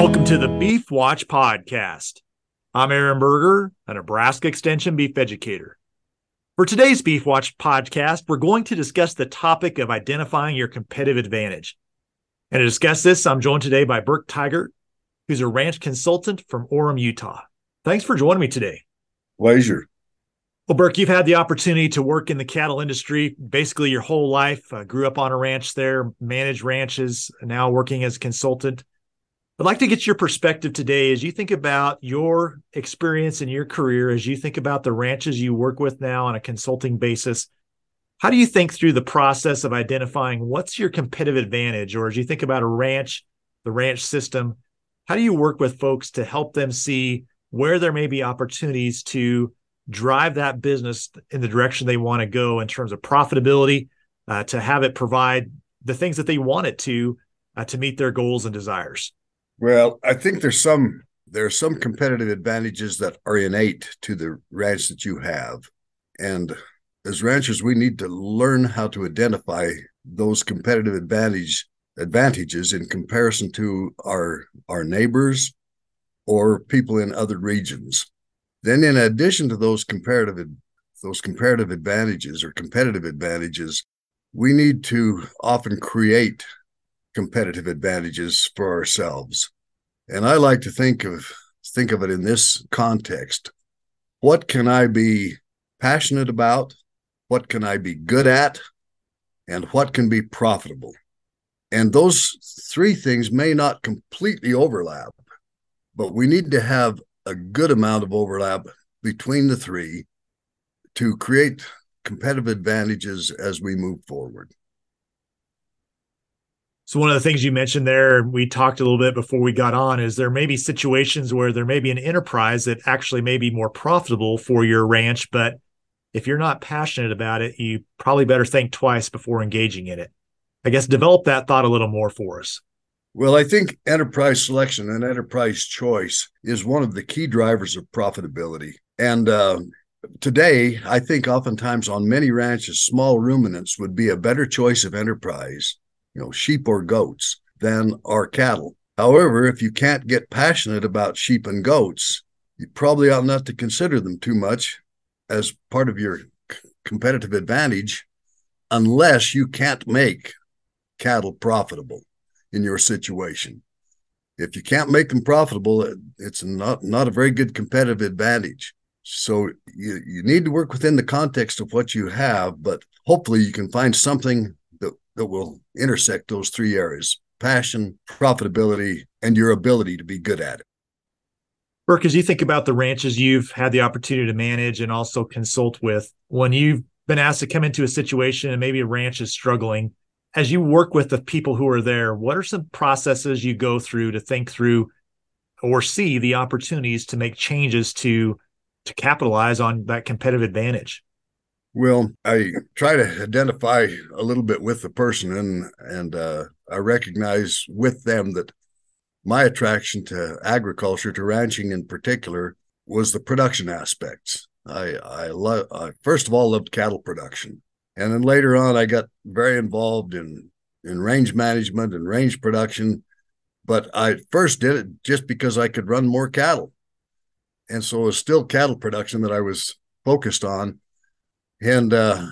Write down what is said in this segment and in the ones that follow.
Welcome to the Beef Watch Podcast. I'm Aaron Berger, a Nebraska Extension beef educator. For today's Beef Watch podcast, we're going to discuss the topic of identifying your competitive advantage. And to discuss this, I'm joined today by Burke Teichert, who's a ranch consultant from Orem, Utah. Thanks for joining me today. Pleasure. Well, Burke, you've had the opportunity to work in the cattle industry basically your whole life. Uh, grew up on a ranch there, managed ranches, now working as a consultant. I'd like to get your perspective today as you think about your experience in your career, as you think about the ranches you work with now on a consulting basis. How do you think through the process of identifying what's your competitive advantage? Or as you think about a ranch, the ranch system, how do you work with folks to help them see where there may be opportunities to drive that business in the direction they want to go in terms of profitability, uh, to have it provide the things that they want it to uh, to meet their goals and desires? Well, I think there's some there are some competitive advantages that are innate to the ranch that you have, and as ranchers, we need to learn how to identify those competitive advantage advantages in comparison to our our neighbors or people in other regions. Then, in addition to those comparative those comparative advantages or competitive advantages, we need to often create competitive advantages for ourselves. And I like to think of think of it in this context. What can I be passionate about? What can I be good at? And what can be profitable? And those three things may not completely overlap, but we need to have a good amount of overlap between the three to create competitive advantages as we move forward. So one of the things you mentioned there, we talked a little bit before we got on, is there may be situations where there may be an enterprise that actually may be more profitable for your ranch, but if you're not passionate about it, you probably better think twice before engaging in it. I guess develop that thought a little more for us. Well, I think enterprise selection and enterprise choice is one of the key drivers of profitability. And uh, today, I think oftentimes on many ranches, small ruminants would be a better choice of enterprise, you know, sheep or goats, than our cattle. However, if you can't get passionate about sheep and goats, you probably ought not to consider them too much as part of your competitive advantage unless you can't make cattle profitable in your situation. If you can't make them profitable, it's not not a very good competitive advantage. So you, you need to work within the context of what you have, but hopefully you can find something that, will intersect those three areas passion, profitability, and your ability to be good at it. Burke, as you think about the ranches you've had the opportunity to manage and also consult with, when you've been asked to come into a situation and maybe a ranch is struggling, as you work with the people who are there, what are some processes you go through to think through or see the opportunities to make changes to to capitalize on that competitive advantage? Well, I try to identify a little bit with the person and and uh, I recognize with them that my attraction to agriculture, to ranching in particular, was the production aspects. I I love I first of all loved cattle production. And then later on, I got very involved in in range management and range production. But I first did it just because I could run more cattle, and so it was still cattle production that I was focused on. And uh,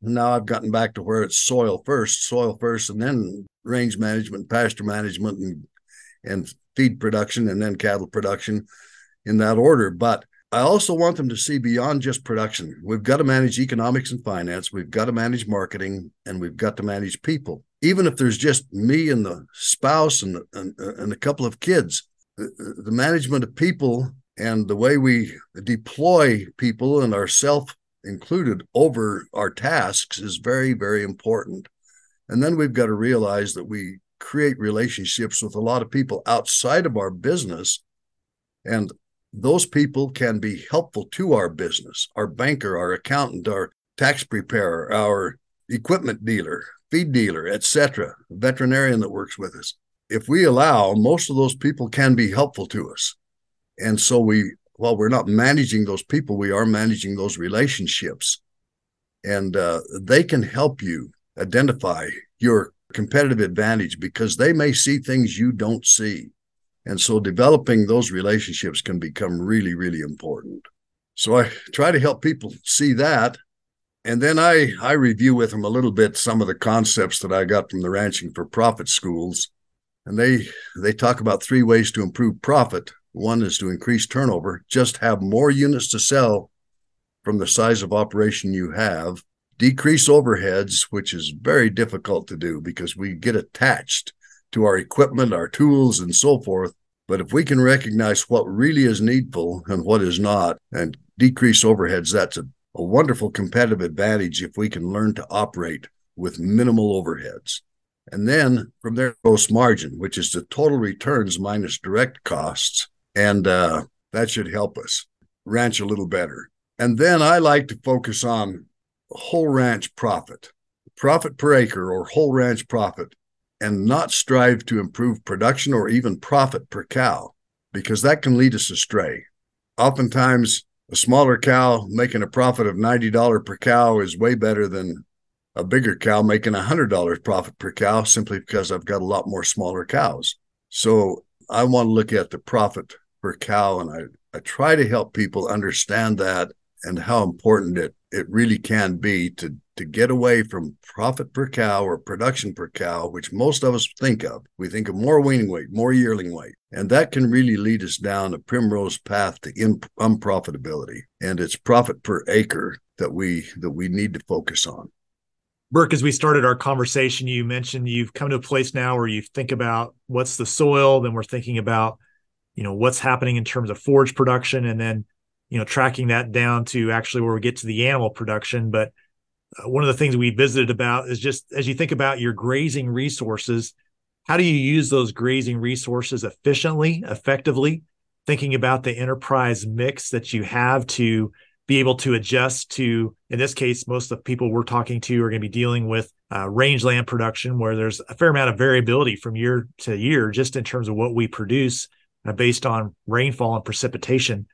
now I've gotten back to where it's soil first, soil first, and then range management, pasture management, and and feed production, and then cattle production in that order. But I also want them to see beyond just production. We've got to manage economics and finance, we've got to manage marketing, and we've got to manage people. Even if there's just me and the spouse and, and, and a couple of kids, the, the management of people and the way we deploy people and ourself included over our tasks is very, very important. And then we've got to realize that we create relationships with a lot of people outside of our business. And those people can be helpful to our business our banker our accountant our tax preparer our equipment dealer feed dealer etc veterinarian that works with us if we allow most of those people can be helpful to us and so we while we're not managing those people we are managing those relationships and uh, they can help you identify your competitive advantage because they may see things you don't see And so developing those relationships can become really, really important. So I try to help people see that. And then I, I review with them a little bit some of the concepts that I got from the ranching for profit schools. And they they talk about three ways to improve profit. One is to increase turnover, just have more units to sell from the size of operation you have, decrease overheads, which is very difficult to do because we get attached to our equipment, our tools, and so forth. But if we can recognize what really is needful and what is not, and decrease overheads, that's a, a wonderful competitive advantage if we can learn to operate with minimal overheads. And then from there, gross margin, which is the total returns minus direct costs. And uh, that should help us ranch a little better. And then I like to focus on whole ranch profit, profit per acre or whole ranch profit and not strive to improve production or even profit per cow, because that can lead us astray. Oftentimes, a smaller cow making a profit of $90 per cow is way better than a bigger cow making $100 profit per cow simply because I've got a lot more smaller cows. So I want to look at the profit per cow, and I, I try to help people understand that and how important it, it really can be to to get away from profit per cow or production per cow, which most of us think of. We think of more weaning weight, more yearling weight, and that can really lead us down a primrose path to in, unprofitability. And it's profit per acre that we that we need to focus on. Burke, as we started our conversation, you mentioned you've come to a place now where you think about what's the soil, then we're thinking about, you know, what's happening in terms of forage production, and then, you know, tracking that down to actually where we get to the animal production. But uh, one of the things we visited about is just as you think about your grazing resources, how do you use those grazing resources efficiently, effectively? Thinking about the enterprise mix that you have to be able to adjust to, in this case, most of the people we're talking to are going to be dealing with uh, rangeland production, where there's a fair amount of variability from year to year, just in terms of what we produce uh, based on rainfall and precipitation.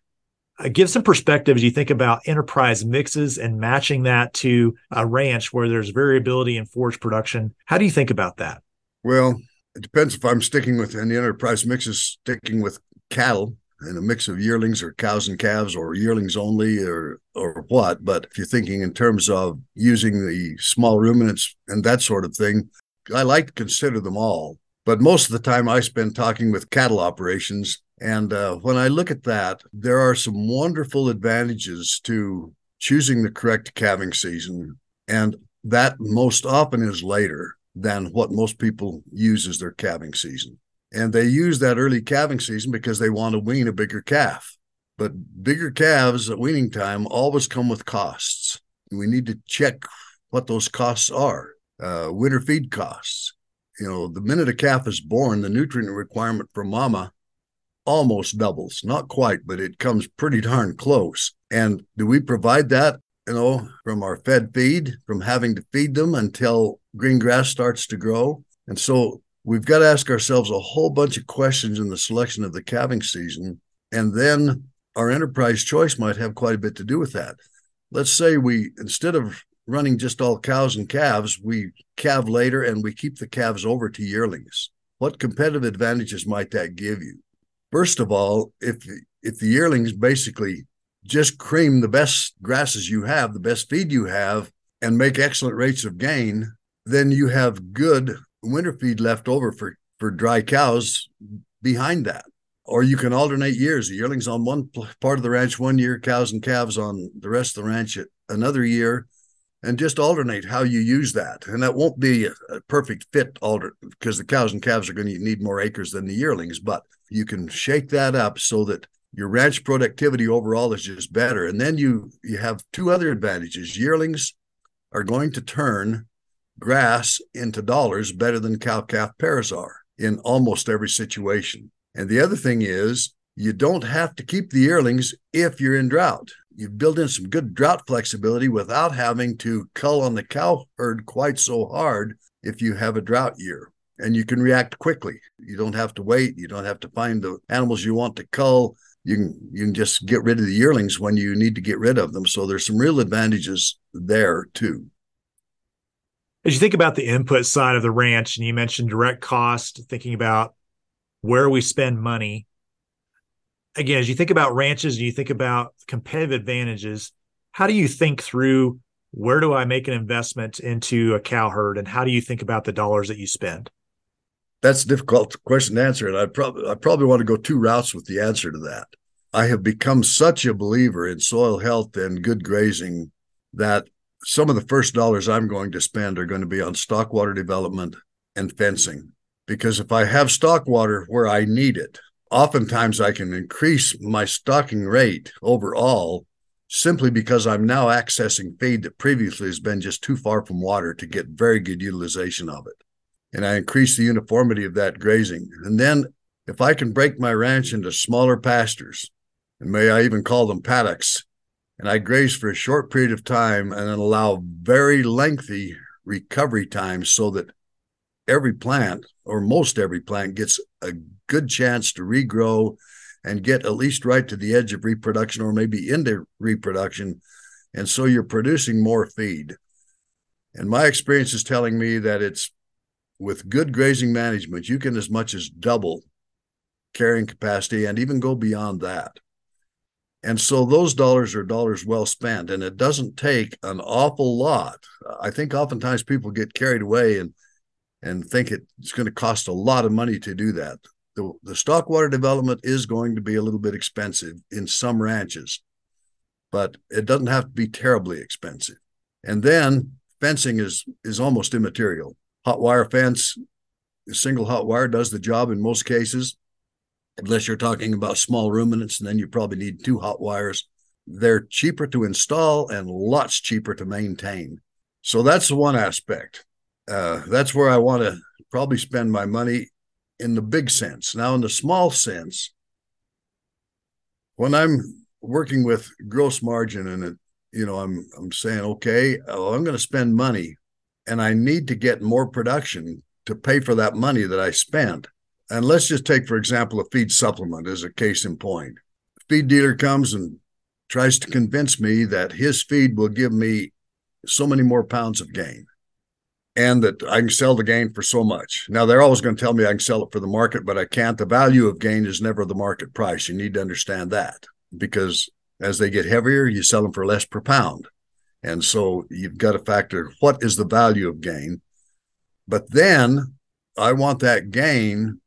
Uh, give some perspective as you think about enterprise mixes and matching that to a ranch where there's variability in forage production. How do you think about that? Well, it depends if I'm sticking with any enterprise mixes, sticking with cattle and a mix of yearlings or cows and calves or yearlings only or or what. But if you're thinking in terms of using the small ruminants and that sort of thing, I like to consider them all. But most of the time I spend talking with cattle operations and uh, when I look at that, there are some wonderful advantages to choosing the correct calving season. And that most often is later than what most people use as their calving season. And they use that early calving season because they want to wean a bigger calf. But bigger calves at weaning time always come with costs. We need to check what those costs are. Uh, winter feed costs. You know, the minute a calf is born, the nutrient requirement for mama almost doubles, not quite, but it comes pretty darn close. And do we provide that, you know, from our fed feed, from having to feed them until green grass starts to grow? And so we've got to ask ourselves a whole bunch of questions in the selection of the calving season. And then our enterprise choice might have quite a bit to do with that. Let's say we, instead of running just all cows and calves, we calve later and we keep the calves over to yearlings. What competitive advantages might that give you? First of all, if if the yearlings basically just cream the best grasses you have, the best feed you have, and make excellent rates of gain, then you have good winter feed left over for for dry cows behind that. Or you can alternate years. The yearlings on one part of the ranch one year, cows and calves on the rest of the ranch another year, and just alternate how you use that. And that won't be a, perfect fit alter because the cows and calves are going to need more acres than the yearlings, but you can shake that up so that your ranch productivity overall is just better. And then you you have two other advantages. Yearlings are going to turn grass into dollars better than cow calf pairs are in almost every situation. And the other thing is you don't have to keep the yearlings if you're in drought. You build in some good drought flexibility without having to cull on the cow herd quite so hard if you have a drought year and you can react quickly. You don't have to wait. You don't have to find the animals you want to cull. You can you can just get rid of the yearlings when you need to get rid of them. So there's some real advantages there too. As you think about the input side of the ranch, and you mentioned direct cost, thinking about where we spend money. Again, as you think about ranches and you think about competitive advantages, how do you think through where do I make an investment into a cow herd and how do you think about the dollars that you spend? That's a difficult question to answer. And I probably I probably want to go two routes with the answer to that. I have become such a believer in soil health and good grazing that some of the first dollars I'm going to spend are going to be on stock water development and fencing. Because if I have stock water where I need it, oftentimes I can increase my stocking rate overall simply because I'm now accessing feed that previously has been just too far from water to get very good utilization of it. And I increase the uniformity of that grazing. And then if I can break my ranch into smaller pastures, and may I even call them paddocks, and I graze for a short period of time and then allow very lengthy recovery times so that every plant or most every plant gets a good chance to regrow and get at least right to the edge of reproduction or maybe into reproduction. And so you're producing more feed. And my experience is telling me that it's with good grazing management, you can as much as double carrying capacity and even go beyond that. And so those dollars are dollars well spent. And it doesn't take an awful lot. I think oftentimes people get carried away and and think it's going to cost a lot of money to do that. The, the stock water development is going to be a little bit expensive in some ranches, but it doesn't have to be terribly expensive. And then fencing is is almost immaterial. Hot wire fence, a single hot wire does the job in most cases unless you're talking about small ruminants, and then you probably need two hot wires. They're cheaper to install and lots cheaper to maintain. So that's one aspect. Uh, that's where I want to probably spend my money in the big sense. Now, in the small sense, when I'm working with gross margin and it, you know, I'm I'm saying, okay, I'm going to spend money, and I need to get more production to pay for that money that I spent. And let's just take, for example, a feed supplement as a case in point. feed dealer comes and tries to convince me that his feed will give me so many more pounds of gain and that I can sell the gain for so much. Now, they're always going to tell me I can sell it for the market, but I can't. The value of gain is never the market price. You need to understand that because as they get heavier, you sell them for less per pound. And so you've got to factor what is the value of gain. But then I want that gain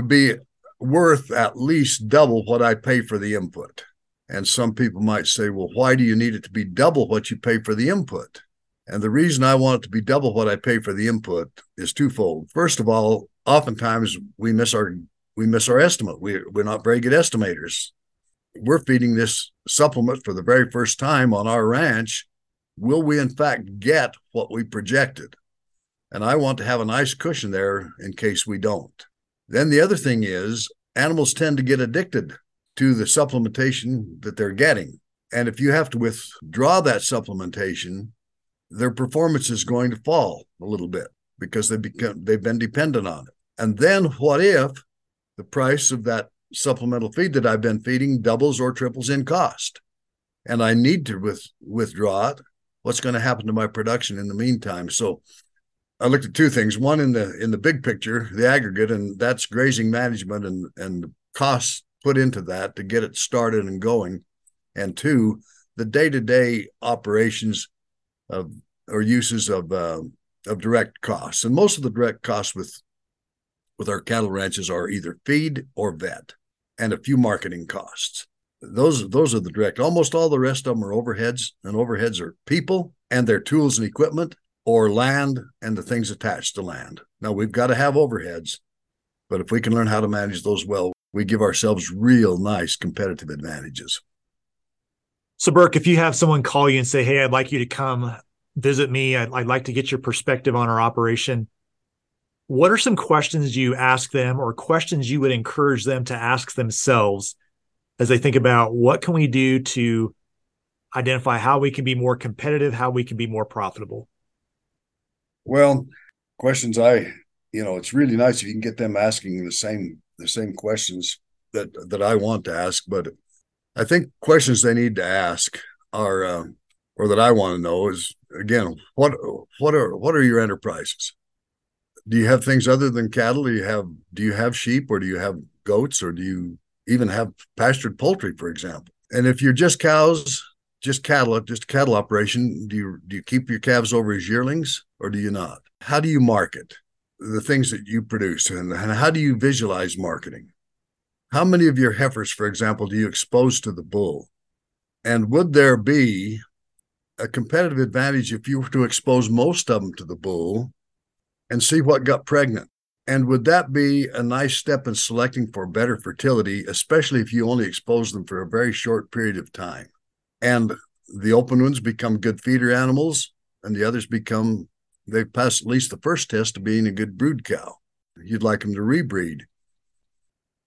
to be worth at least double what I pay for the input. And some people might say, well, why do you need it to be double what you pay for the input? And the reason I want it to be double what I pay for the input is twofold. First of all, oftentimes we miss our we miss our estimate. We we're not very good estimators. We're feeding this supplement for the very first time on our ranch. Will we in fact get what we projected? And I want to have a nice cushion there in case we don't. Then the other thing is animals tend to get addicted to the supplementation that they're getting. And if you have to withdraw that supplementation, their performance is going to fall a little bit because they become they've been dependent on it. And then what if the price of that supplemental feed that I've been feeding doubles or triples in cost? And I need to with, withdraw it. What's going to happen to my production in the meantime? So I looked at two things. One in the in the big picture, the aggregate, and that's grazing management and and costs put into that to get it started and going. And two, the day to day operations of or uses of uh, of direct costs. And most of the direct costs with with our cattle ranches are either feed or vet, and a few marketing costs. Those those are the direct. Almost all the rest of them are overheads, and overheads are people and their tools and equipment or land and the things attached to land. Now, we've got to have overheads, but if we can learn how to manage those well, we give ourselves real nice competitive advantages. So, Burke, if you have someone call you and say, Hey, I'd like you to come visit me, I'd, I'd like to get your perspective on our operation. What are some questions you ask them or questions you would encourage them to ask themselves as they think about what can we do to identify how we can be more competitive, how we can be more profitable? Well, questions I, you know, it's really nice if you can get them asking the same the same questions that that I want to ask, but I think questions they need to ask are, uh, or that I want to know is again, what what are what are your enterprises? do you have things other than cattle? Do you have do you have sheep or do you have goats or do you even have pastured poultry, for example? And if you're just cows, just cattle, just cattle operation, do you do you keep your calves over as yearlings or do you not? How do you market the things that you produce and, and how do you visualize marketing? How many of your heifers, for example, do you expose to the bull? And would there be a competitive advantage if you were to expose most of them to the bull and see what got pregnant? And would that be a nice step in selecting for better fertility, especially if you only expose them for a very short period of time? And the open ones become good feeder animals, and the others become, they pass at least the first test of being a good brood cow. You'd like them to rebreed.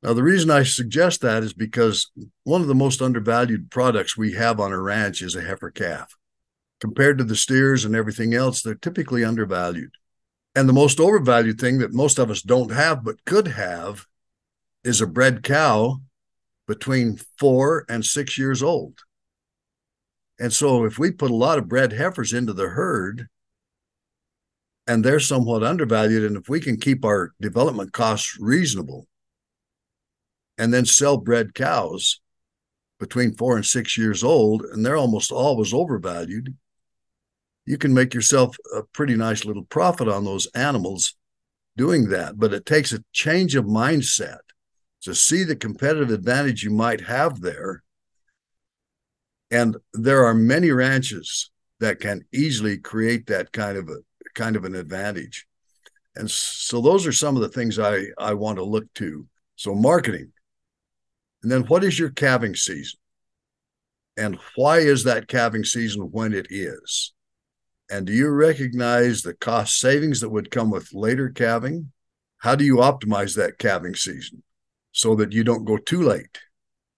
Now, the reason I suggest that is because one of the most undervalued products we have on a ranch is a heifer calf. Compared to the steers and everything else, they're typically undervalued. And the most overvalued thing that most of us don't have but could have is a bred cow between four and six years old. And so if we put a lot of bred heifers into the herd and they're somewhat undervalued, and if we can keep our development costs reasonable and then sell bred cows between four and six years old, and they're almost always overvalued, you can make yourself a pretty nice little profit on those animals doing that. But it takes a change of mindset to see the competitive advantage you might have there. And there are many ranches that can easily create that kind of a kind of an advantage. And so those are some of the things I, I want to look to. So marketing. And then what is your calving season? And why is that calving season when it is? And do you recognize the cost savings that would come with later calving? How do you optimize that calving season so that you don't go too late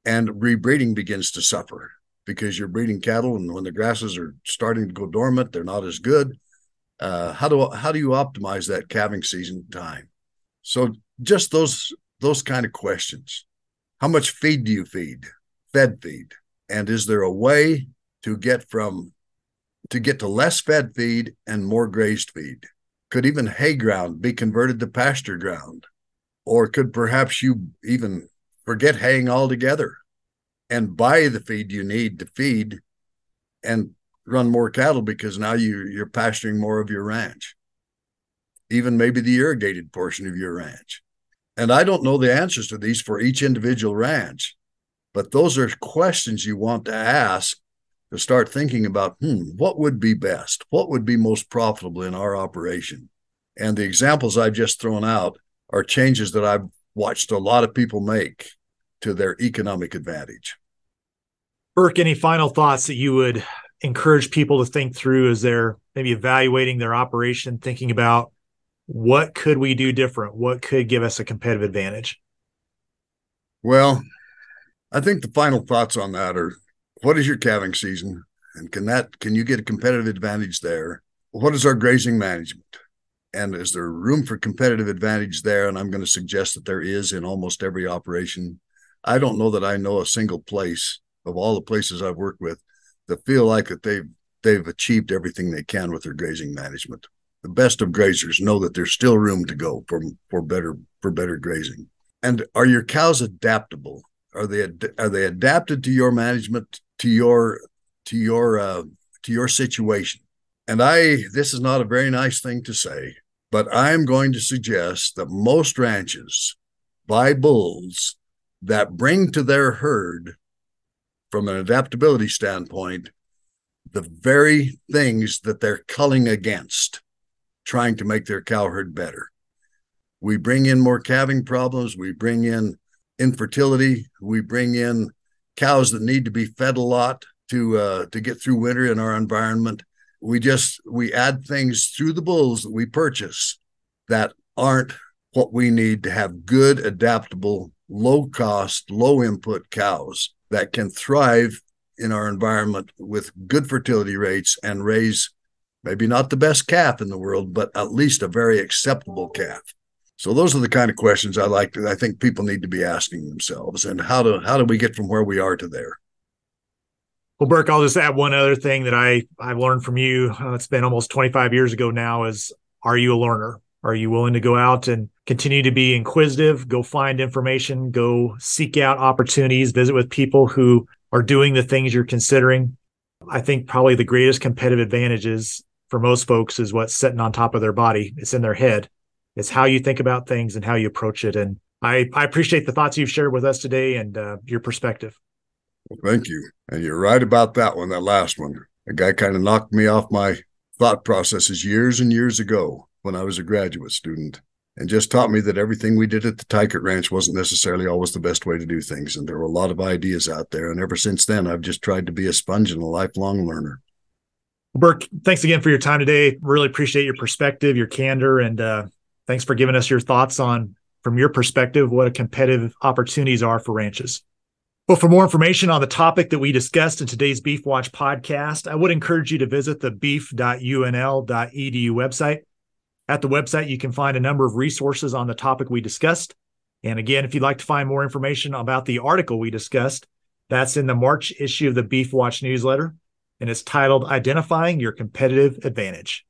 and rebreeding begins to suffer because you're breeding cattle and when the grasses are starting to go dormant, they're not as good. Uh, how do how do you optimize that calving season time? So just those those kind of questions. How much feed do you feed? Fed feed. And is there a way to get from to get to less fed feed and more grazed feed? Could even hay ground be converted to pasture ground? Or could perhaps you even forget haying altogether and buy the feed you need to feed and run more cattle because now you, you're pasturing more of your ranch, even maybe the irrigated portion of your ranch. And I don't know the answers to these for each individual ranch, but those are questions you want to ask to start thinking about hmm, what would be best? What would be most profitable in our operation? And the examples I've just thrown out are changes that I've watched a lot of people make to their economic advantage. Burke, any final thoughts that you would encourage people to think through as they're maybe evaluating their operation, thinking about what could we do different? What could give us a competitive advantage? Well, I think the final thoughts on that are what is your calving season and can that can you get a competitive advantage there what is our grazing management and is there room for competitive advantage there and i'm going to suggest that there is in almost every operation i don't know that i know a single place of all the places i've worked with that feel like that they've they've achieved everything they can with their grazing management. The best of grazers know that there's still room to go for for better for better grazing. And are your cows adaptable? Are they are they adapted to your management to your to your uh, to your situation. And I this is not a very nice thing to say, but I'm going to suggest that most ranches buy bulls that bring to their herd from an adaptability standpoint the very things that they're culling against trying to make their cow herd better. We bring in more calving problems, we bring in infertility, we bring in cows that need to be fed a lot to uh, to get through winter in our environment. We just we add things through the bulls that we purchase that aren't what we need to have good, adaptable, low cost, low input cows that can thrive in our environment with good fertility rates and raise maybe not the best calf in the world, but at least a very acceptable calf. So those are the kind of questions I like to, I think people need to be asking themselves and how do how do we get from where we are to there? Well, Burke, I'll just add one other thing that I I've learned from you. Uh, it's been almost 25 years ago now. Is are you a learner? Are you willing to go out and continue to be inquisitive, go find information, go seek out opportunities, visit with people who are doing the things you're considering? I think probably the greatest competitive advantages for most folks is what's sitting on top of their body. It's in their head. It's how you think about things and how you approach it. And I, I appreciate the thoughts you've shared with us today and uh, your perspective. Well, thank you. And you're right about that one, that last one. A guy kind of knocked me off my thought processes years and years ago when I was a graduate student and just taught me that everything we did at the Teichert Ranch wasn't necessarily always the best way to do things. And there were a lot of ideas out there. And ever since then, I've just tried to be a sponge and a lifelong learner. Burke, thanks again for your time today. Really appreciate your perspective, your candor, and uh, thanks for giving us your thoughts on, from your perspective, what competitive opportunities are for ranches. Well, for more information on the topic that we discussed in today's Beef Watch podcast, I would encourage you to visit the beef.unl.edu website. At the website, you can find a number of resources on the topic we discussed. And again, if you'd like to find more information about the article we discussed, that's in the March issue of the Beef Watch newsletter, and it's titled Identifying Your Competitive Advantage.